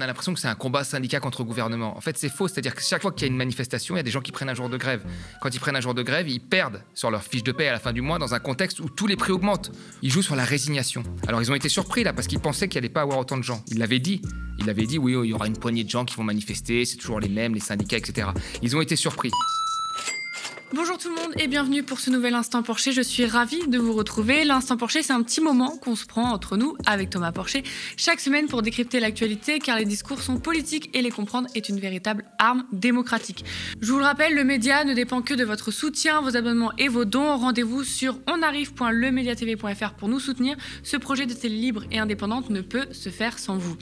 on a l'impression que c'est un combat syndicat contre gouvernement. En fait, c'est faux. C'est-à-dire que chaque fois qu'il y a une manifestation, il y a des gens qui prennent un jour de grève. Quand ils prennent un jour de grève, ils perdent sur leur fiche de paie à la fin du mois dans un contexte où tous les prix augmentent. Ils jouent sur la résignation. Alors, ils ont été surpris là parce qu'ils pensaient qu'il n'y allait pas avoir autant de gens. Ils l'avaient dit. Ils l'avaient dit, oui, il y aura une poignée de gens qui vont manifester, c'est toujours les mêmes, les syndicats, etc. Ils ont été surpris. Bonjour tout le monde et bienvenue pour ce nouvel Instant Porcher. Je suis ravie de vous retrouver. L'Instant Porcher, c'est un petit moment qu'on se prend entre nous avec Thomas Porcher chaque semaine pour décrypter l'actualité car les discours sont politiques et les comprendre est une véritable arme démocratique. Je vous le rappelle, le média ne dépend que de votre soutien, vos abonnements et vos dons. Rendez-vous sur onarrive.lemediatv.fr pour nous soutenir. Ce projet de télé libre et indépendante ne peut se faire sans vous.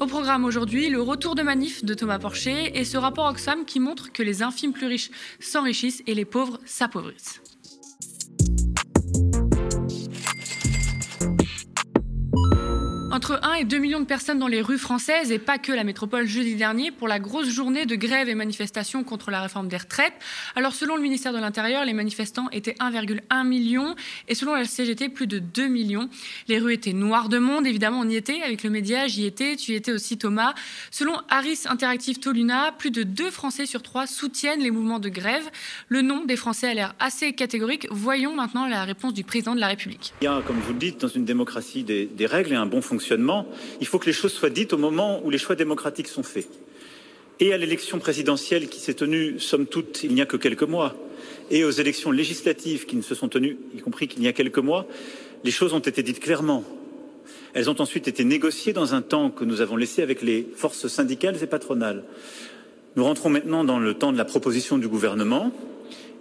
Au programme aujourd'hui, le retour de manif de Thomas Porcher et ce rapport Oxfam qui montre que les infimes plus riches s'enrichissent et les pauvres s'appauvrissent. Entre 1 et 2 millions de personnes dans les rues françaises et pas que la métropole jeudi dernier pour la grosse journée de grève et manifestation contre la réforme des retraites. Alors selon le ministère de l'Intérieur, les manifestants étaient 1,1 million et selon la CGT, plus de 2 millions. Les rues étaient noires de monde, évidemment on y était avec le média, j'y étais, tu y étais aussi Thomas. Selon Harris Interactive Toluna, plus de 2 Français sur 3 soutiennent les mouvements de grève. Le nom des Français a l'air assez catégorique. Voyons maintenant la réponse du président de la République. Il y a, comme vous le dites, dans une démocratie des, des règles et un bon fonctionnement il faut que les choses soient dites au moment où les choix démocratiques sont faits. Et à l'élection présidentielle qui s'est tenue, somme toute, il n'y a que quelques mois, et aux élections législatives qui ne se sont tenues, y compris qu'il y a quelques mois, les choses ont été dites clairement. Elles ont ensuite été négociées dans un temps que nous avons laissé avec les forces syndicales et patronales. Nous rentrons maintenant dans le temps de la proposition du gouvernement.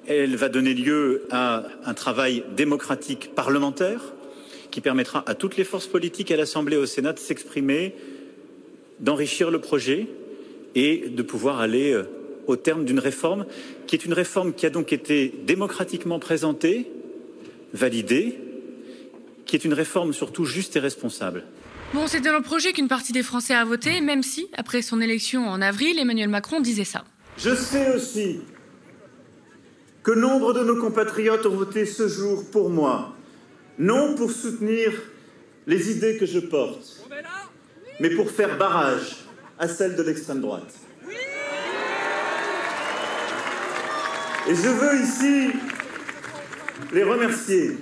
Elle va donner lieu à un travail démocratique parlementaire qui permettra à toutes les forces politiques à l'Assemblée et au Sénat de s'exprimer, d'enrichir le projet et de pouvoir aller euh, au terme d'une réforme qui est une réforme qui a donc été démocratiquement présentée, validée, qui est une réforme surtout juste et responsable. Bon, c'était le projet qu'une partie des Français a voté, même si, après son élection en avril, Emmanuel Macron disait ça. Je sais aussi que nombre de nos compatriotes ont voté ce jour pour moi, non pour soutenir les idées que je porte, mais pour faire barrage à celles de l'extrême droite. Et je veux ici les remercier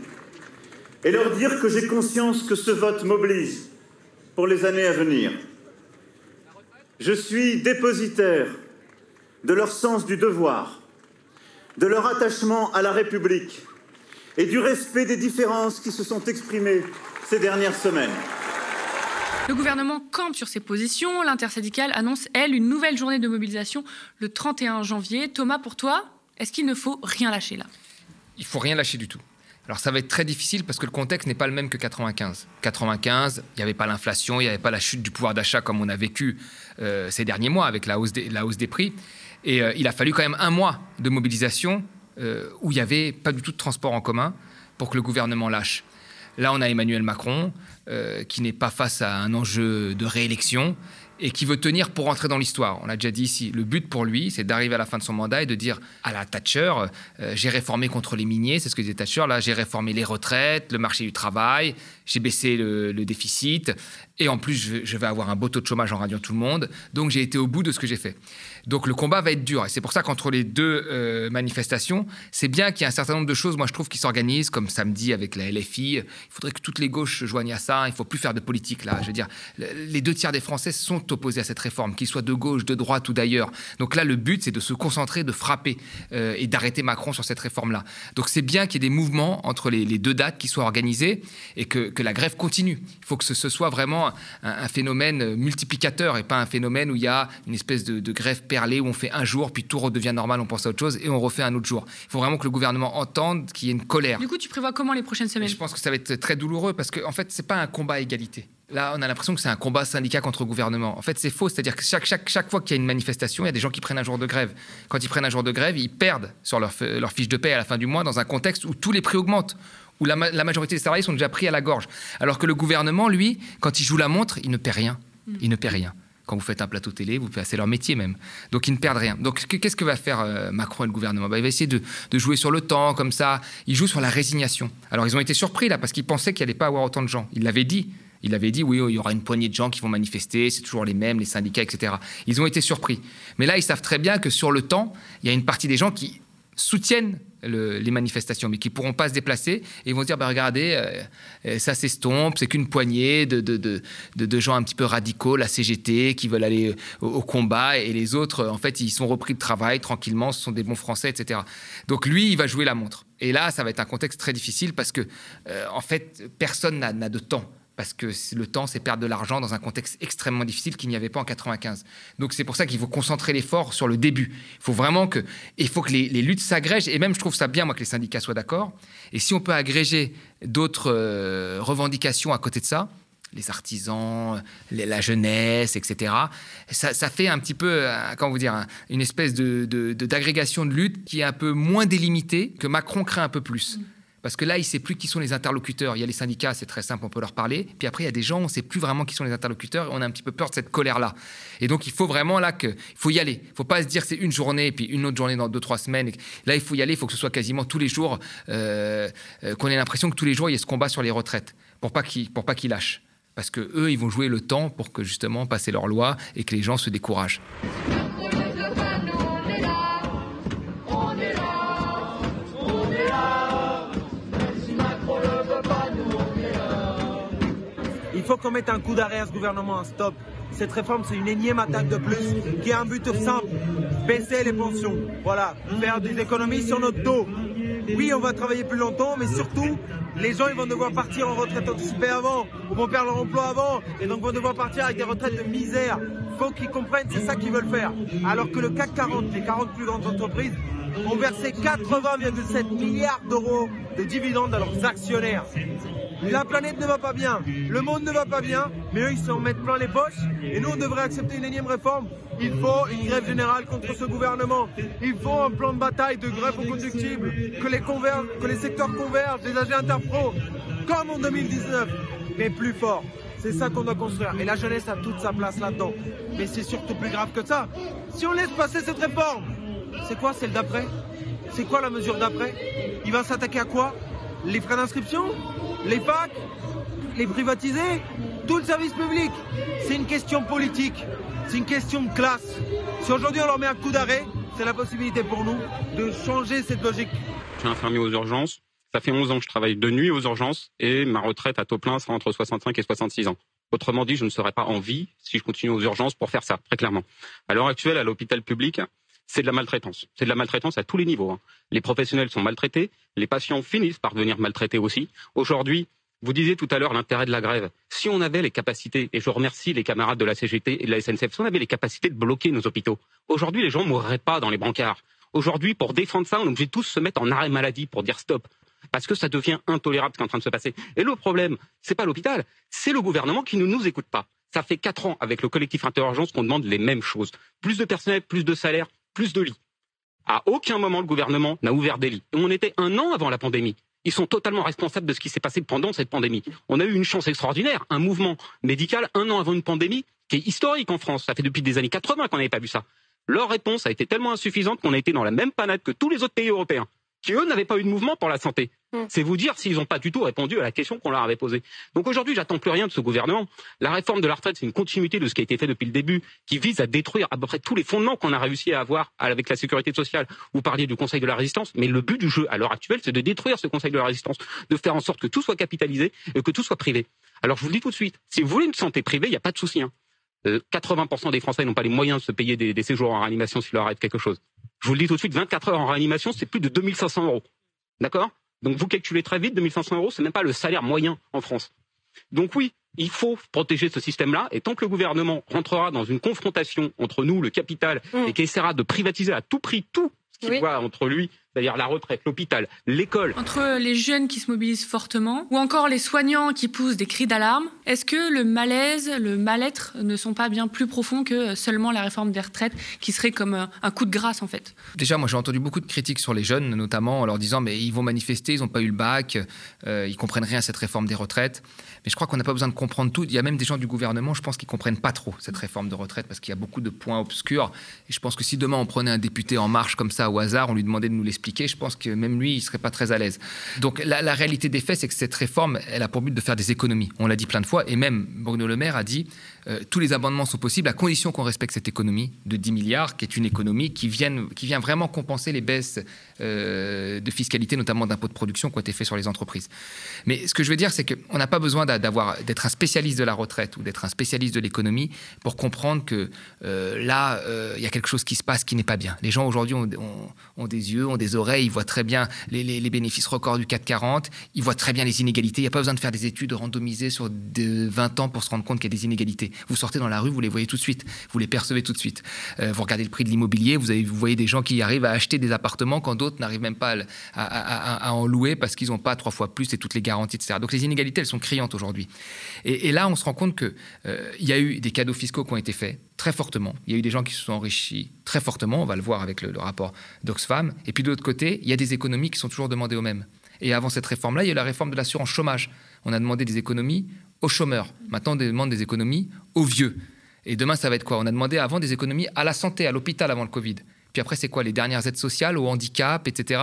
et leur dire que j'ai conscience que ce vote m'oblige pour les années à venir. Je suis dépositaire de leur sens du devoir, de leur attachement à la République et du respect des différences qui se sont exprimées ces dernières semaines. Le gouvernement campe sur ses positions. L'intersyndicale annonce, elle, une nouvelle journée de mobilisation le 31 janvier. Thomas, pour toi, est-ce qu'il ne faut rien lâcher là? Il faut rien lâcher du tout. Alors ça va être très difficile parce que le contexte n'est pas le même que 95. 95, il n'y avait pas l'inflation, il n'y avait pas la chute du pouvoir d'achat comme on a vécu euh, ces derniers mois avec la hausse des, la hausse des prix. Et euh, il a fallu quand même un mois de mobilisation euh, où il n'y avait pas du tout de transport en commun pour que le gouvernement lâche. Là, on a Emmanuel Macron euh, qui n'est pas face à un enjeu de réélection et qui veut tenir pour rentrer dans l'histoire. On l'a déjà dit ici, le but pour lui, c'est d'arriver à la fin de son mandat et de dire à la Thatcher, euh, j'ai réformé contre les miniers, c'est ce que disait Thatcher, là j'ai réformé les retraites, le marché du travail, j'ai baissé le, déficit, et en plus je, je, vais avoir un beau taux de chômage en radiant tout le monde, donc j'ai été au bout de ce que j'ai fait. Donc le combat va être dur. Et c'est pour ça qu'entre les deux euh, manifestations, c'est bien qu'il y ait un certain nombre de choses, moi je trouve, qui s'organisent, comme samedi avec la LFI. Il faudrait que toutes les gauches se joignent à ça. Il ne faut plus faire de politique là. Je veux dire, les deux tiers des Français sont opposés à cette réforme, qu'ils soient de gauche, de droite ou d'ailleurs. Donc là, le but, c'est de se concentrer, de frapper euh, et d'arrêter Macron sur cette réforme-là. Donc c'est bien qu'il y ait des mouvements entre les, deux dates qui soient organisés et que, la grève continue. Il faut que ce, soit vraiment un, phénomène multiplicateur et pas un phénomène où il y a une espèce de, de grève où on fait un jour, puis tout redevient normal, on pense à autre chose, et on refait un autre jour. Il faut vraiment que le gouvernement entende qu'il y ait une colère. Du coup, tu prévois comment les prochaines semaines? Je pense que ça va être très douloureux, parce qu'en en fait, c'est pas un combat à égalité. Là, on a l'impression que c'est un combat syndicat contre gouvernement. En fait, c'est faux. C'est-à-dire que chaque, chaque, chaque fois qu'il y a une manifestation, il y a des gens qui prennent un jour de grève. Quand ils prennent un jour de grève, ils perdent sur leur, leur fiche de paie à la fin du mois dans un contexte où tous les prix augmentent où la, la majorité des salariés sont déjà pris à la gorge. Alors que le gouvernement, lui, quand il joue la montre, il ne paie rien. Il ne paie rien quand vous faites un plateau télé, vous c'est leur métier même. Donc ils ne perdent rien. Donc qu'est-ce que va faire euh, Macron et le gouvernement? Bah, Il va essayer de, jouer sur le temps, comme ça. Il joue sur la résignation. Alors ils ont été surpris là, parce qu'ils pensaient qu'il n'y allait pas avoir autant de gens. Ils l'avaient dit. Il avait dit, oui, il y aura une poignée de gens qui vont manifester, c'est toujours les mêmes, les syndicats, etc. Ils ont été surpris. Mais là, ils savent très bien que sur le temps, il y a une partie des gens qui soutiennent les manifestations, mais qui ne pourront pas se déplacer. Et ils vont dire, bah, regardez, euh, euh, ça s'estompe, c'est qu'une poignée de, de, de, gens un petit peu radicaux, la CGT, qui veulent aller au, combat, et les autres, en fait, ils sont repris de travail tranquillement, ce sont des bons Français, etc. Donc lui, il va jouer la montre. Et là, ça va être un contexte très difficile parce que, euh, en fait, personne n'a de temps parce que le temps, c'est perdre de l'argent dans un contexte extrêmement difficile qu'il n'y avait pas en 95. Donc c'est pour ça qu'il faut concentrer l'effort sur le début. Il faut vraiment que, faut que les, luttes s'agrègent, et même je trouve ça bien, moi, que les syndicats soient d'accord. Et si on peut agréger d'autres euh, revendications à côté de ça, les artisans, la jeunesse, etc. Ça, fait un petit peu, euh, comment vous dire, une espèce d'agrégation de, de, lutte qui est un peu moins délimitée, que Macron crée un peu plus. Mm. Parce que là, il ne sait plus qui sont les interlocuteurs. Il y a les syndicats, c'est très simple, on peut leur parler. Puis après, il y a des gens, on ne sait plus vraiment qui sont les interlocuteurs et on a un petit peu peur de cette colère-là. Et donc, il faut vraiment là il faut y aller. Il ne faut pas se dire c'est une journée puis une autre journée dans deux, trois semaines. Là, il faut y aller, il faut que ce soit quasiment tous les jours, euh, euh, qu'on ait l'impression que tous les jours, il y ait ce combat sur les retraites pour pas qu'ils pas qu'ils lâchent. Parce que eux, ils vont jouer le temps pour que justement passer leur loi et que les gens se découragent. Qu'on mette un coup d'arrêt à ce gouvernement, un stop. Cette réforme, c'est une énième attaque de plus, qui a un but simple, baisser les pensions. Voilà, faire des économies sur notre dos. Oui, on va travailler plus longtemps, mais surtout, les gens ils vont devoir partir en retraite anticipée avant, ou vont perdre leur emploi avant, et donc vont devoir partir avec des retraites de misère. Faut qu'ils comprennent, c'est ça qu'ils veulent faire. Alors que le CAC 40, les 40 plus grandes entreprises, ont versé 80,7 milliards d'euros de dividendes à leurs actionnaires. La planète ne va pas bien, le monde ne va pas bien, mais eux ils s'en mettent plein les poches et nous on devrait accepter une énième réforme. Il faut une grève générale contre ce gouvernement. Il faut un plan de bataille de grève au conductible, que les, les secteurs convergent, des AG interpro, comme en 2019, mais plus fort. C'est ça qu'on doit construire. Et la jeunesse a toute sa place là-dedans. Mais c'est surtout plus grave que ça. Si on laisse passer cette réforme, c'est quoi? Celle d'après? C'est quoi la mesure d'après? Il va s'attaquer à quoi? Les frais d'inscription les facs, les privatiser, tout le service public. C'est une question politique, c'est une question de classe. Si aujourd'hui on leur met un coup d'arrêt, c'est la possibilité pour nous de changer cette logique. Je suis infirmier aux urgences. Ça fait 11 ans que je travaille de nuit aux urgences et ma retraite à taux plein sera entre 65 et 66 ans. Autrement dit, je ne serai pas en vie si je continue aux urgences pour faire ça, très clairement. À l'heure actuelle, à l'hôpital public, c'est de la maltraitance. C'est de la maltraitance à tous les niveaux. Hein. Les professionnels sont maltraités, les patients finissent par devenir maltraités aussi. Aujourd'hui, vous disiez tout à l'heure l'intérêt de la grève. Si on avait les capacités, et je remercie les camarades de la CGT et de la SNCF, si on avait les capacités de bloquer nos hôpitaux, aujourd'hui les gens ne mourraient pas dans les brancards. Aujourd'hui, pour défendre ça, on est obligé de tous se mettre en arrêt maladie pour dire stop. Parce que ça devient intolérable ce qui est en train de se passer. Et le problème, c'est pas l'hôpital, c'est le gouvernement qui ne nous écoute pas. Ça fait quatre ans avec le collectif Interurgence qu'on demande les mêmes choses. Plus de personnel, plus de salaire, plus de lits. À aucun moment, le gouvernement n'a ouvert des lits. On était un an avant la pandémie. Ils sont totalement responsables de ce qui s'est passé pendant cette pandémie. On a eu une chance extraordinaire, un mouvement médical un an avant une pandémie qui est historique en France. Ça fait depuis des années 80 qu'on n'avait pas vu ça. Leur réponse a été tellement insuffisante qu'on a été dans la même panade que tous les autres pays européens qui eux n'avaient pas eu de mouvement pour la santé. Mm. C'est vous dire s'ils n'ont pas du tout répondu à la question qu'on leur avait posée. Donc aujourd'hui, j'attends plus rien de ce gouvernement. La réforme de la retraite, c'est une continuité de ce qui a été fait depuis le début, qui vise à détruire à peu près tous les fondements qu'on a réussi à avoir avec la sécurité sociale. Vous parliez du Conseil de la résistance, mais le but du jeu à l'heure actuelle, c'est de détruire ce Conseil de la résistance, de faire en sorte que tout soit capitalisé et que tout soit privé. Alors je vous le dis tout de suite, si vous voulez une santé privée, il n'y a pas de souci. Hein. 80% euh, des Français n'ont pas les moyens de se payer des, des séjours en réanimation s'il leur arrive quelque chose. Je vous le dis tout de suite, 24 heures en réanimation, c'est plus de 2500 euros. D'accord? Donc vous calculez très vite, 2500 euros, c'est même pas le salaire moyen en France. Donc oui, il faut protéger ce système-là, et tant que le gouvernement rentrera dans une confrontation entre nous, le capital, mmh. et qui essaiera de privatiser à tout prix tout ce qu'il voit entre lui c'est-à-dire la retraite, l'hôpital, l'école. Entre les jeunes qui se mobilisent fortement ou encore les soignants qui poussent des cris d'alarme, est-ce que le malaise, le mal-être ne sont pas bien plus profonds que seulement la réforme des retraites qui serait comme un coup de grâce en fait? Déjà, moi j'ai entendu beaucoup de critiques sur les jeunes, notamment en leur disant mais ils vont manifester, ils n'ont pas eu le bac, euh, ils comprennent rien à cette réforme des retraites. Mais je crois qu'on n'a pas besoin de comprendre tout. Il y a même des gens du gouvernement, je pense, qui comprennent pas trop cette réforme de retraite parce qu'il y a beaucoup de points obscurs. Et je pense que si demain on prenait un député en marche comme ça au hasard, on lui demandait de nous l'expliquer je pense que même lui, il serait pas très à l'aise. Donc la, réalité des faits, c'est que cette réforme, elle a pour but de faire des économies. On l'a dit plein de fois, et même Bruno Le Maire a dit euh, tous les amendements sont possibles à condition qu'on respecte cette économie de 10 milliards, qui est une économie qui, vient, qui vient vraiment compenser les baisses euh, de fiscalité, notamment d'impôts de production, qui ont été faits sur les entreprises. Mais ce que je veux dire, c'est qu'on n'a pas besoin d'être un spécialiste de la retraite ou d'être un spécialiste de l'économie pour comprendre que euh, là, il y a quelque chose qui se passe qui n'est pas bien. Les gens aujourd'hui ont, des yeux, ont des oreilles, ils voient très bien les, bénéfices records du 440, ils voient très bien les inégalités. Il n'y a pas besoin de faire des études randomisées sur de 20 ans pour se rendre compte qu'il y a des inégalités. Vous sortez dans la rue, vous les voyez tout de suite, vous les percevez tout de suite. Euh, vous regardez le prix de l'immobilier, vous, vous voyez des gens qui arrivent à acheter des appartements quand d'autres n'arrivent même pas à, en louer parce qu'ils n'ont pas trois fois plus et toutes les garanties, etc. Donc les inégalités, elles sont criantes aujourd'hui. Et, là, on se rend compte qu'il euh, y a eu des cadeaux fiscaux qui ont été faits très fortement. Il y a eu des gens qui se sont enrichis très fortement, on va le voir avec le, le rapport d'Oxfam. Et puis de l'autre côté, il y a des économies qui sont toujours demandées aux mêmes. Et avant cette réforme-là, il y a eu la réforme de l'assurance chômage. On a demandé des économies aux chômeurs. Maintenant, on demande des économies aux vieux. Et demain, ça va être quoi? On a demandé avant des économies à la santé, à l'hôpital avant le Covid. Puis après, c'est quoi Les dernières aides sociales au handicap, etc.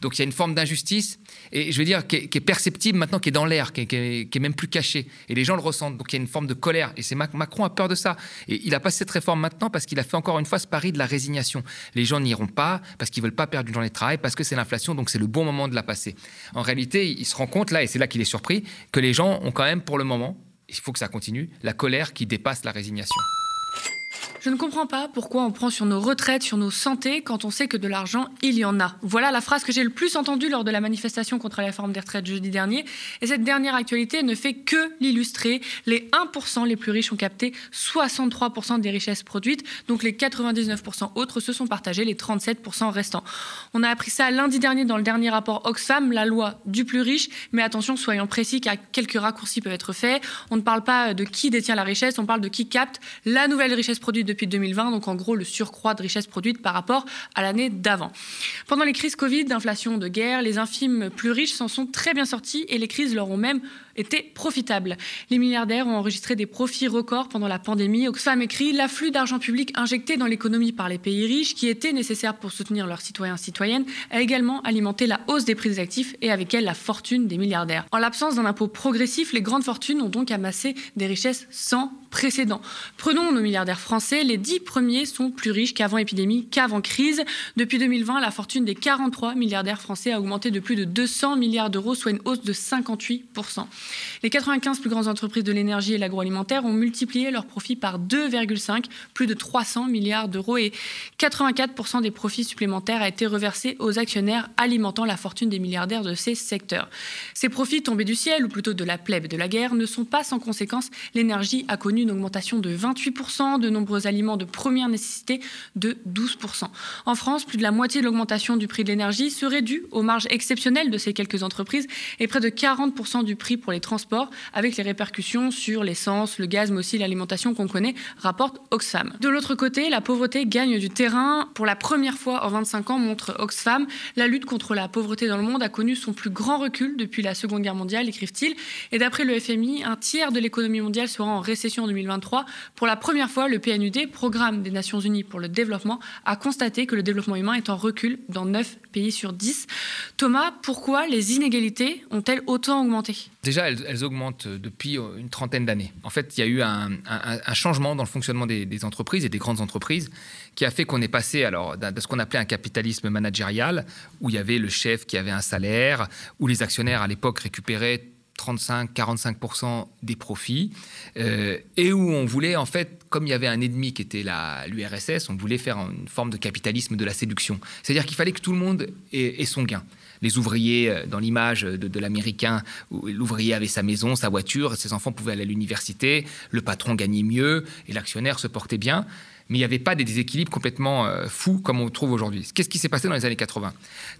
Donc il y a une forme d'injustice, et je veux dire, qui est, perceptible maintenant, qui est dans l'air, qui, est même plus cachée. Et les gens le ressentent. Donc il y a une forme de colère. Et Macron a peur de ça. Et il a passé cette réforme maintenant parce qu'il a fait encore une fois ce pari de la résignation. Les gens n'iront pas parce qu'ils veulent pas perdre une journée de travail, parce que c'est l'inflation, donc c'est le bon moment de la passer. En réalité, il se rend compte là, et c'est là qu'il est surpris, que les gens ont quand même pour le moment, il faut que ça continue, la colère qui dépasse la résignation. Je ne comprends pas pourquoi on prend sur nos retraites, sur nos santé, quand on sait que de l'argent, il y en a. Voilà la phrase que j'ai le plus entendue lors de la manifestation contre la réforme des retraites jeudi dernier. Et cette dernière actualité ne fait que l'illustrer. Les 1% les plus riches ont capté 63% des richesses produites, donc les 99% autres se sont partagés les 37% restants. On a appris ça lundi dernier dans le dernier rapport Oxfam, la loi du plus riche. Mais attention, soyons précis, car quelques raccourcis peuvent être faits. On ne parle pas de qui détient la richesse, on parle de qui capte la nouvelle richesse produite depuis 2020, donc en gros le surcroît de richesse produite par rapport à l'année d'avant. Pendant les crises Covid, d'inflation, de guerre, les infimes plus riches s'en sont très bien sortis et les crises leur ont même était profitable. Les milliardaires ont enregistré des profits records pendant la pandémie. Oxfam écrit L'afflux d'argent public injecté dans l'économie par les pays riches, qui était nécessaire pour soutenir leurs citoyens et citoyennes, a également alimenté la hausse des prix des actifs et avec elle la fortune des milliardaires. En l'absence d'un impôt progressif, les grandes fortunes ont donc amassé des richesses sans précédent. Prenons nos milliardaires français. Les dix premiers sont plus riches qu'avant épidémie, qu'avant crise. Depuis 2020, la fortune des 43 milliardaires français a augmenté de plus de 200 milliards d'euros, soit une hausse de 58%. Les 95 plus grandes entreprises de l'énergie et l'agroalimentaire ont multiplié leurs profits par 2,5, plus de 300 milliards d'euros et 84% des profits supplémentaires a été reversé aux actionnaires alimentant la fortune des milliardaires de ces secteurs. Ces profits tombés du ciel, ou plutôt de la plèbe de la guerre, ne sont pas sans conséquence. L'énergie a connu une augmentation de 28%, de nombreux aliments de première nécessité de 12%. En France, plus de la moitié de l'augmentation du prix de l'énergie serait due aux marges exceptionnelles de ces quelques entreprises et près de 40% du prix pour les transports, avec les répercussions sur l'essence, le gaz, mais aussi l'alimentation qu'on connaît, rapporte Oxfam. De l'autre côté, la pauvreté gagne du terrain. Pour la première fois en 25 ans, montre Oxfam, la lutte contre la pauvreté dans le monde a connu son plus grand recul depuis la Seconde Guerre mondiale, écrivent-ils. Et d'après le FMI, un tiers de l'économie mondiale sera en récession en 2023. Pour la première fois, le PNUD, Programme des Nations Unies pour le développement, a constaté que le développement humain est en recul dans 9 pays sur 10. Thomas, pourquoi les inégalités ont-elles autant augmenté? Déjà, elles, augmentent depuis une trentaine d'années. En fait, il y a eu un, changement dans le fonctionnement des, entreprises et des grandes entreprises qui a fait qu'on est passé alors de ce qu'on appelait un capitalisme managérial, où il y avait le chef qui avait un salaire, où les actionnaires à l'époque récupéraient 35-45% des profits, euh, et où on voulait, en fait, comme il y avait un ennemi qui était l'URSS, on voulait faire une forme de capitalisme de la séduction. C'est-à-dire qu'il fallait que tout le monde ait, son gain. Les ouvriers, euh, dans l'image de, de l'américain, l'ouvrier avait sa maison, sa voiture, ses enfants pouvaient aller à l'université, le patron gagnait mieux et l'actionnaire se portait bien mais il n'y avait pas des déséquilibres complètement euh, fous comme on trouve aujourd'hui. Qu'est-ce qui s'est passé dans les années 80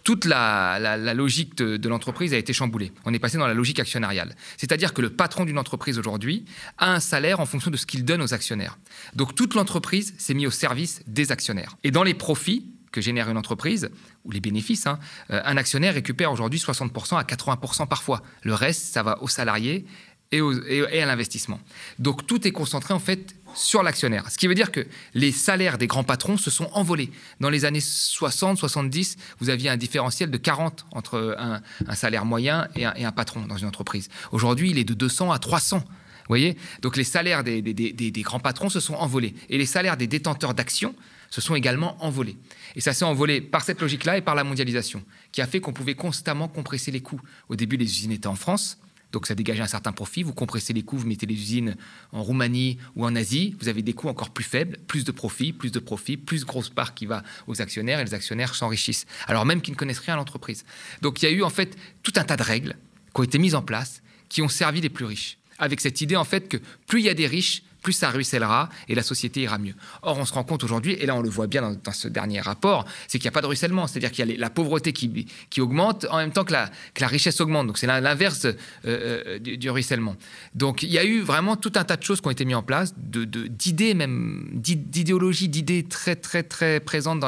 Toute la, logique de, l'entreprise a été chamboulée. On est passé dans la logique actionnariale. C'est-à-dire que le patron d'une entreprise aujourd'hui a un salaire en fonction de ce qu'il donne aux actionnaires. Donc toute l'entreprise s'est mise au service des actionnaires. Et dans les profits, que génère une entreprise, ou les bénéfices, hein, euh, un actionnaire récupère aujourd'hui 60% à 80% parfois. Le reste, ça va aux salariés et, et à l'investissement. Donc tout est concentré en fait sur l'actionnaire. Ce qui veut dire que les salaires des grands patrons se sont envolés. Dans les années 60, 70, vous aviez un différentiel de 40 entre un, salaire moyen et un, patron dans une entreprise. Aujourd'hui, il est de 200 à 300. Voyez? Donc les salaires des, des, grands patrons se sont envolés. Et les salaires des détenteurs d'actions se sont également envolés. Et ça s'est envolé par cette logique-là et par la mondialisation, qui a fait qu'on pouvait constamment compresser les coûts. Au début, les usines étaient en France. Donc ça dégageait un certain profit. Vous compressez les coûts, vous mettez les usines en Roumanie ou en Asie, vous avez des coûts encore plus faibles, plus de profit, plus de profit, plus grosse part qui va aux actionnaires et les actionnaires s'enrichissent. Alors même qu'ils ne connaissent rien à l'entreprise. Donc il y a eu en fait tout un tas de règles qui ont été mises en place qui ont servi les plus riches. Avec cette idée en fait que plus il y a des riches, plus ça ruissellera et la société ira mieux. Or, on se rend compte aujourd'hui, et là on le voit bien dans, ce dernier rapport, c'est qu'il n'y a pas de ruissellement, c'est-à-dire qu'il y a la pauvreté qui, qui, augmente en même temps que la, que la richesse augmente. Donc c'est l'inverse euh, euh, du, ruissellement. Donc il y a eu vraiment tout un tas de choses qui ont été mises en place, d'idées même, d'idéologies, d'idées très très très présentes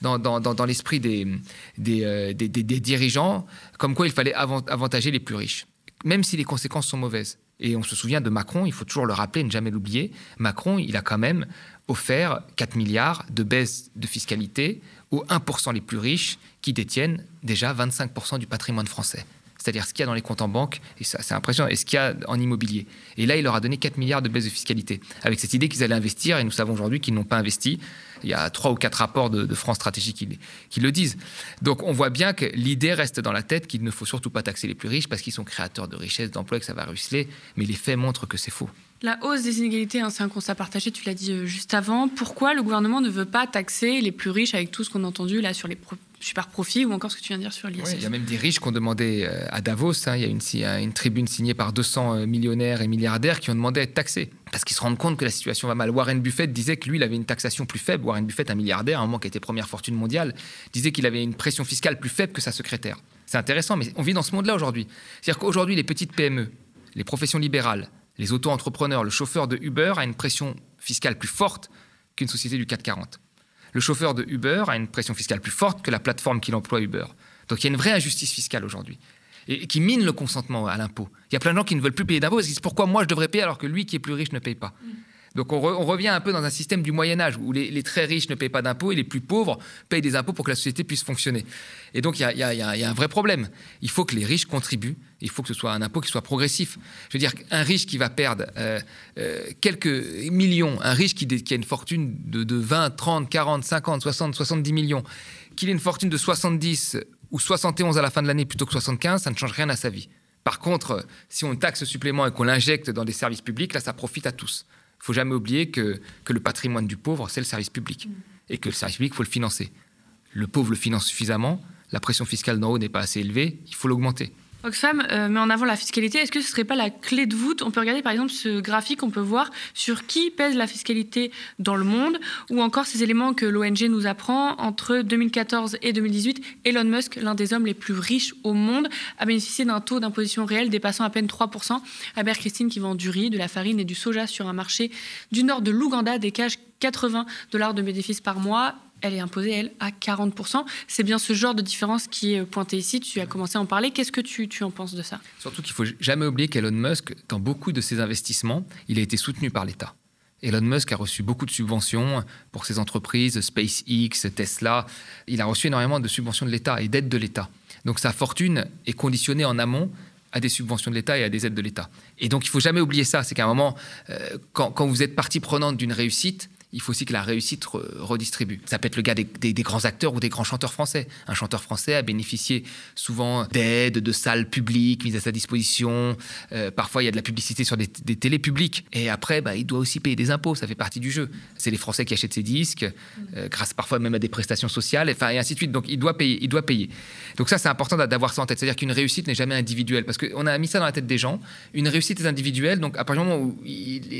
dans, dans, dans, l'esprit euh, des, des, des dirigeants, comme quoi il fallait avantager les plus riches, même si les conséquences sont mauvaises. Et on se souvient de Macron, il faut toujours le rappeler, ne jamais l'oublier. Macron, il a quand même offert 4 milliards de baisse de fiscalité aux 1% les plus riches qui détiennent déjà 25% du patrimoine français. C'est-à-dire ce qu'il y a dans les comptes en banque, et ça c'est impressionnant, et ce qu'il y a en immobilier. Et là, il leur a donné 4 milliards de baisse de fiscalité, avec cette idée qu'ils allaient investir, et nous savons aujourd'hui qu'ils n'ont pas investi. Il y a trois ou quatre rapports de, France Stratégie qui, le disent. Donc on voit bien que l'idée reste dans la tête qu'il ne faut surtout pas taxer les plus riches parce qu'ils sont créateurs de richesses, d'emplois, que ça va ruisseler, mais les faits montrent que c'est faux. La hausse des inégalités, hein, c'est un constat partagé, tu l'as dit euh, juste avant. Pourquoi le gouvernement ne veut pas taxer les plus riches avec tout ce qu'on a entendu là sur les super profits ou encore ce que tu viens de dire sur l'ISF Il y a même des riches qui ont demandé euh, à Davos, hein, il y a une, une, tribune signée par 200 euh, millionnaires et milliardaires qui ont demandé à être taxés parce qu'ils se rendent compte que la situation va mal. Warren Buffett disait que lui, il avait une taxation plus faible. Warren Buffett, un milliardaire, un moment qui était première fortune mondiale, disait qu'il avait une pression fiscale plus faible que sa secrétaire. C'est intéressant, mais on vit dans ce monde-là aujourd'hui. C'est-à-dire qu'aujourd'hui, les petites PME, les professions libérales, les auto-entrepreneurs, le chauffeur de Uber a une pression fiscale plus forte qu'une société du 440. Le chauffeur de Uber a une pression fiscale plus forte que la plateforme qu'il emploie Uber. Donc il y a une vraie injustice fiscale aujourd'hui et qui mine le consentement à l'impôt. Il y a plein de gens qui ne veulent plus payer d'impôts parce qu'ils disent pourquoi moi je devrais payer alors que lui qui est plus riche ne paye pas? Mm. Donc on, revient un peu dans un système du Moyen Âge où les, très riches ne payent pas d'impôts et les plus pauvres payent des impôts pour que la société puisse fonctionner. Et donc il y, a, un vrai problème. Il faut que les riches contribuent. Il faut que ce soit un impôt qui soit progressif. Je veux dire, un riche qui va perdre euh, euh, quelques millions, un riche qui, a une fortune de, de 20, 30, 40, 50, 60, 70 millions, qu'il ait une fortune de 70 ou 71 à la fin de l'année plutôt que 75, ça ne change rien à sa vie. Par contre, si on taxe ce supplément et qu'on l'injecte dans des services publics, là, ça profite à tous. Il faut jamais oublier que, que le patrimoine du pauvre, c'est le service public. Et que le service public, il faut le financer. Le pauvre le finance suffisamment, la pression fiscale d'en haut n'est pas assez élevée, il faut l'augmenter. Oxfam euh, met en avant la fiscalité. Est-ce que ce ne serait pas la clé de voûte? On peut regarder par exemple ce graphique, on peut voir sur qui pèse la fiscalité dans le monde, ou encore ces éléments que l'ONG nous apprend. Entre 2014 et 2018, Elon Musk, l'un des hommes les plus riches au monde, a bénéficié d'un taux d'imposition réel dépassant à peine 3%. Albert Christine qui vend du riz, de la farine et du soja sur un marché du nord de l'Ouganda dégage 80 dollars de bénéfices par mois elle est imposée, elle, à 40%. C'est bien ce genre de différence qui est pointé ici. Tu as commencé à en parler. Qu'est-ce que tu, tu en penses de ça? Surtout qu'il faut jamais oublier qu'Elon Musk, dans beaucoup de ses investissements, il a été soutenu par l'État. Elon Musk a reçu beaucoup de subventions pour ses entreprises, SpaceX, Tesla. Il a reçu énormément de subventions de l'État et d'aides de l'État. Donc sa fortune est conditionnée en amont à des subventions de l'État et à des aides de l'État. Et donc il faut jamais oublier ça, c'est qu'à un moment, euh, quand, quand, vous êtes partie prenante d'une réussite, il faut aussi que la réussite redistribue. Ça peut être le cas des, grands acteurs ou des grands chanteurs français. Un chanteur français a bénéficié souvent d'aides, de salles publiques mises à sa disposition. Euh, parfois, il y a de la publicité sur des, télés publiques. Et après, bah, il doit aussi payer des impôts. Ça fait partie du jeu. C'est les Français qui achètent ses disques, euh, grâce parfois même à des prestations sociales, enfin, et ainsi de suite. Donc, il doit payer. Il doit payer. Donc ça, c'est important d'avoir ça en tête. C'est-à-dire qu'une réussite n'est jamais individuelle. Parce qu'on a mis ça dans la tête des gens. Une réussite est individuelle. Donc, à partir du moment où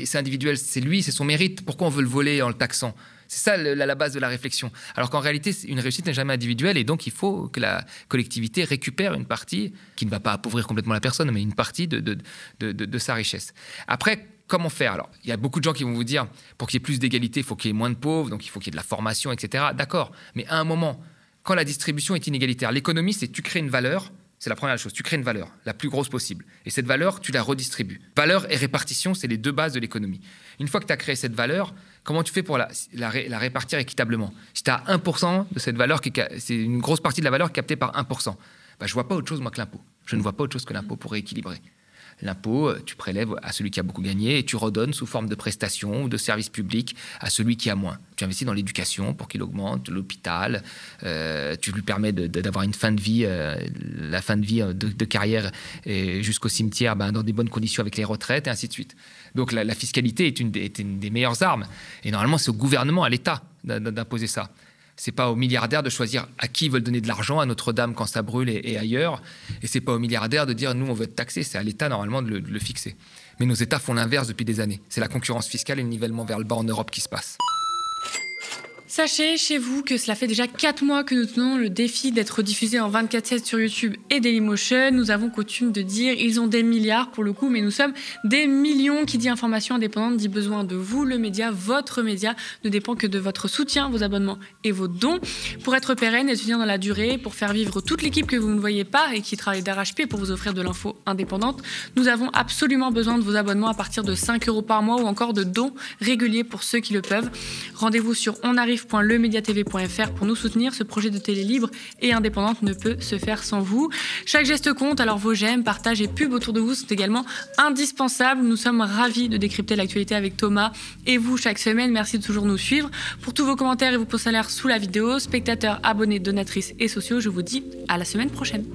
c'est individuel, c'est lui, c'est son mérite. Pourquoi on veut le voler en le taxant. C'est ça la, base de la réflexion. Alors qu'en réalité, une réussite n'est jamais individuelle et donc il faut que la collectivité récupère une partie, qui ne va pas appauvrir complètement la personne, mais une partie de, de, sa richesse. Après, comment faire? Alors, il y a beaucoup de gens qui vont vous dire, pour qu'il y ait plus d'égalité, il faut qu'il y ait moins de pauvres, donc il faut qu'il y ait de la formation, etc. D'accord, mais à un moment, quand la distribution est inégalitaire, l'économie, c'est tu crées une valeur, C'est la première chose. Tu crées une valeur, la plus grosse possible. Et cette valeur, tu la redistribues. Valeur et répartition, c'est les deux bases de l'économie. Une fois que tu as créé cette valeur, comment tu fais pour la, répartir équitablement? Si tu as 1% de cette valeur, c'est une grosse partie de la valeur captée par 1%, bah, je ne vois pas autre chose, moi, que l'impôt. Je ne vois pas autre chose que l'impôt pour rééquilibrer. L'impôt, euh, tu prélèves à celui qui a beaucoup gagné et tu redonnes sous forme de prestations ou de services publics à celui qui a moins. Tu investis dans l'éducation pour qu'il augmente, l'hôpital, euh, tu lui permets d'avoir une fin de vie, euh, la fin de vie de, carrière jusqu'au cimetière ben, dans des bonnes conditions avec les retraites et ainsi de suite. Donc la, fiscalité est une, est une des meilleures armes. Et normalement, c'est au gouvernement, à l'État d'imposer ça. C'est pas aux milliardaires de choisir à qui ils veulent donner de l'argent, à Notre-Dame quand ça brûle et, ailleurs. Et c'est pas aux milliardaires de dire nous on veut être taxé. C'est à l'État normalement de le fixer. Mais nos États font l'inverse depuis des années. C'est la concurrence fiscale et le nivellement vers le bas en Europe qui se passe. Sachez chez vous que cela fait déjà 4 mois que nous tenons le défi d'être diffusé en 24-7 sur YouTube et Dailymotion. Nous avons coutume de dire ils ont des milliards pour le coup, mais nous sommes des millions. Qui dit information indépendante dit besoin de vous, le média, votre média, ne dépend que de votre soutien, vos abonnements et vos dons. Pour être pérenne et tenir dans la durée, pour faire vivre toute l'équipe que vous ne voyez pas et qui travaille d'arrache-pied pour vous offrir de l'info indépendante, nous avons absolument besoin de vos abonnements à partir de 5 euros par mois ou encore de dons réguliers pour ceux qui le peuvent. Rendez-vous sur onarrive pour nous soutenir. Ce projet de télé libre et indépendante ne peut se faire sans vous. Chaque geste compte, alors vos j'aime, partages et pubs autour de vous sont également indispensables. Nous sommes ravis de décrypter l'actualité avec Thomas et vous chaque semaine. Merci de toujours nous suivre. Pour tous vos commentaires et vos l'air sous la vidéo, spectateurs, abonnés, donatrices et sociaux, je vous dis à la semaine prochaine.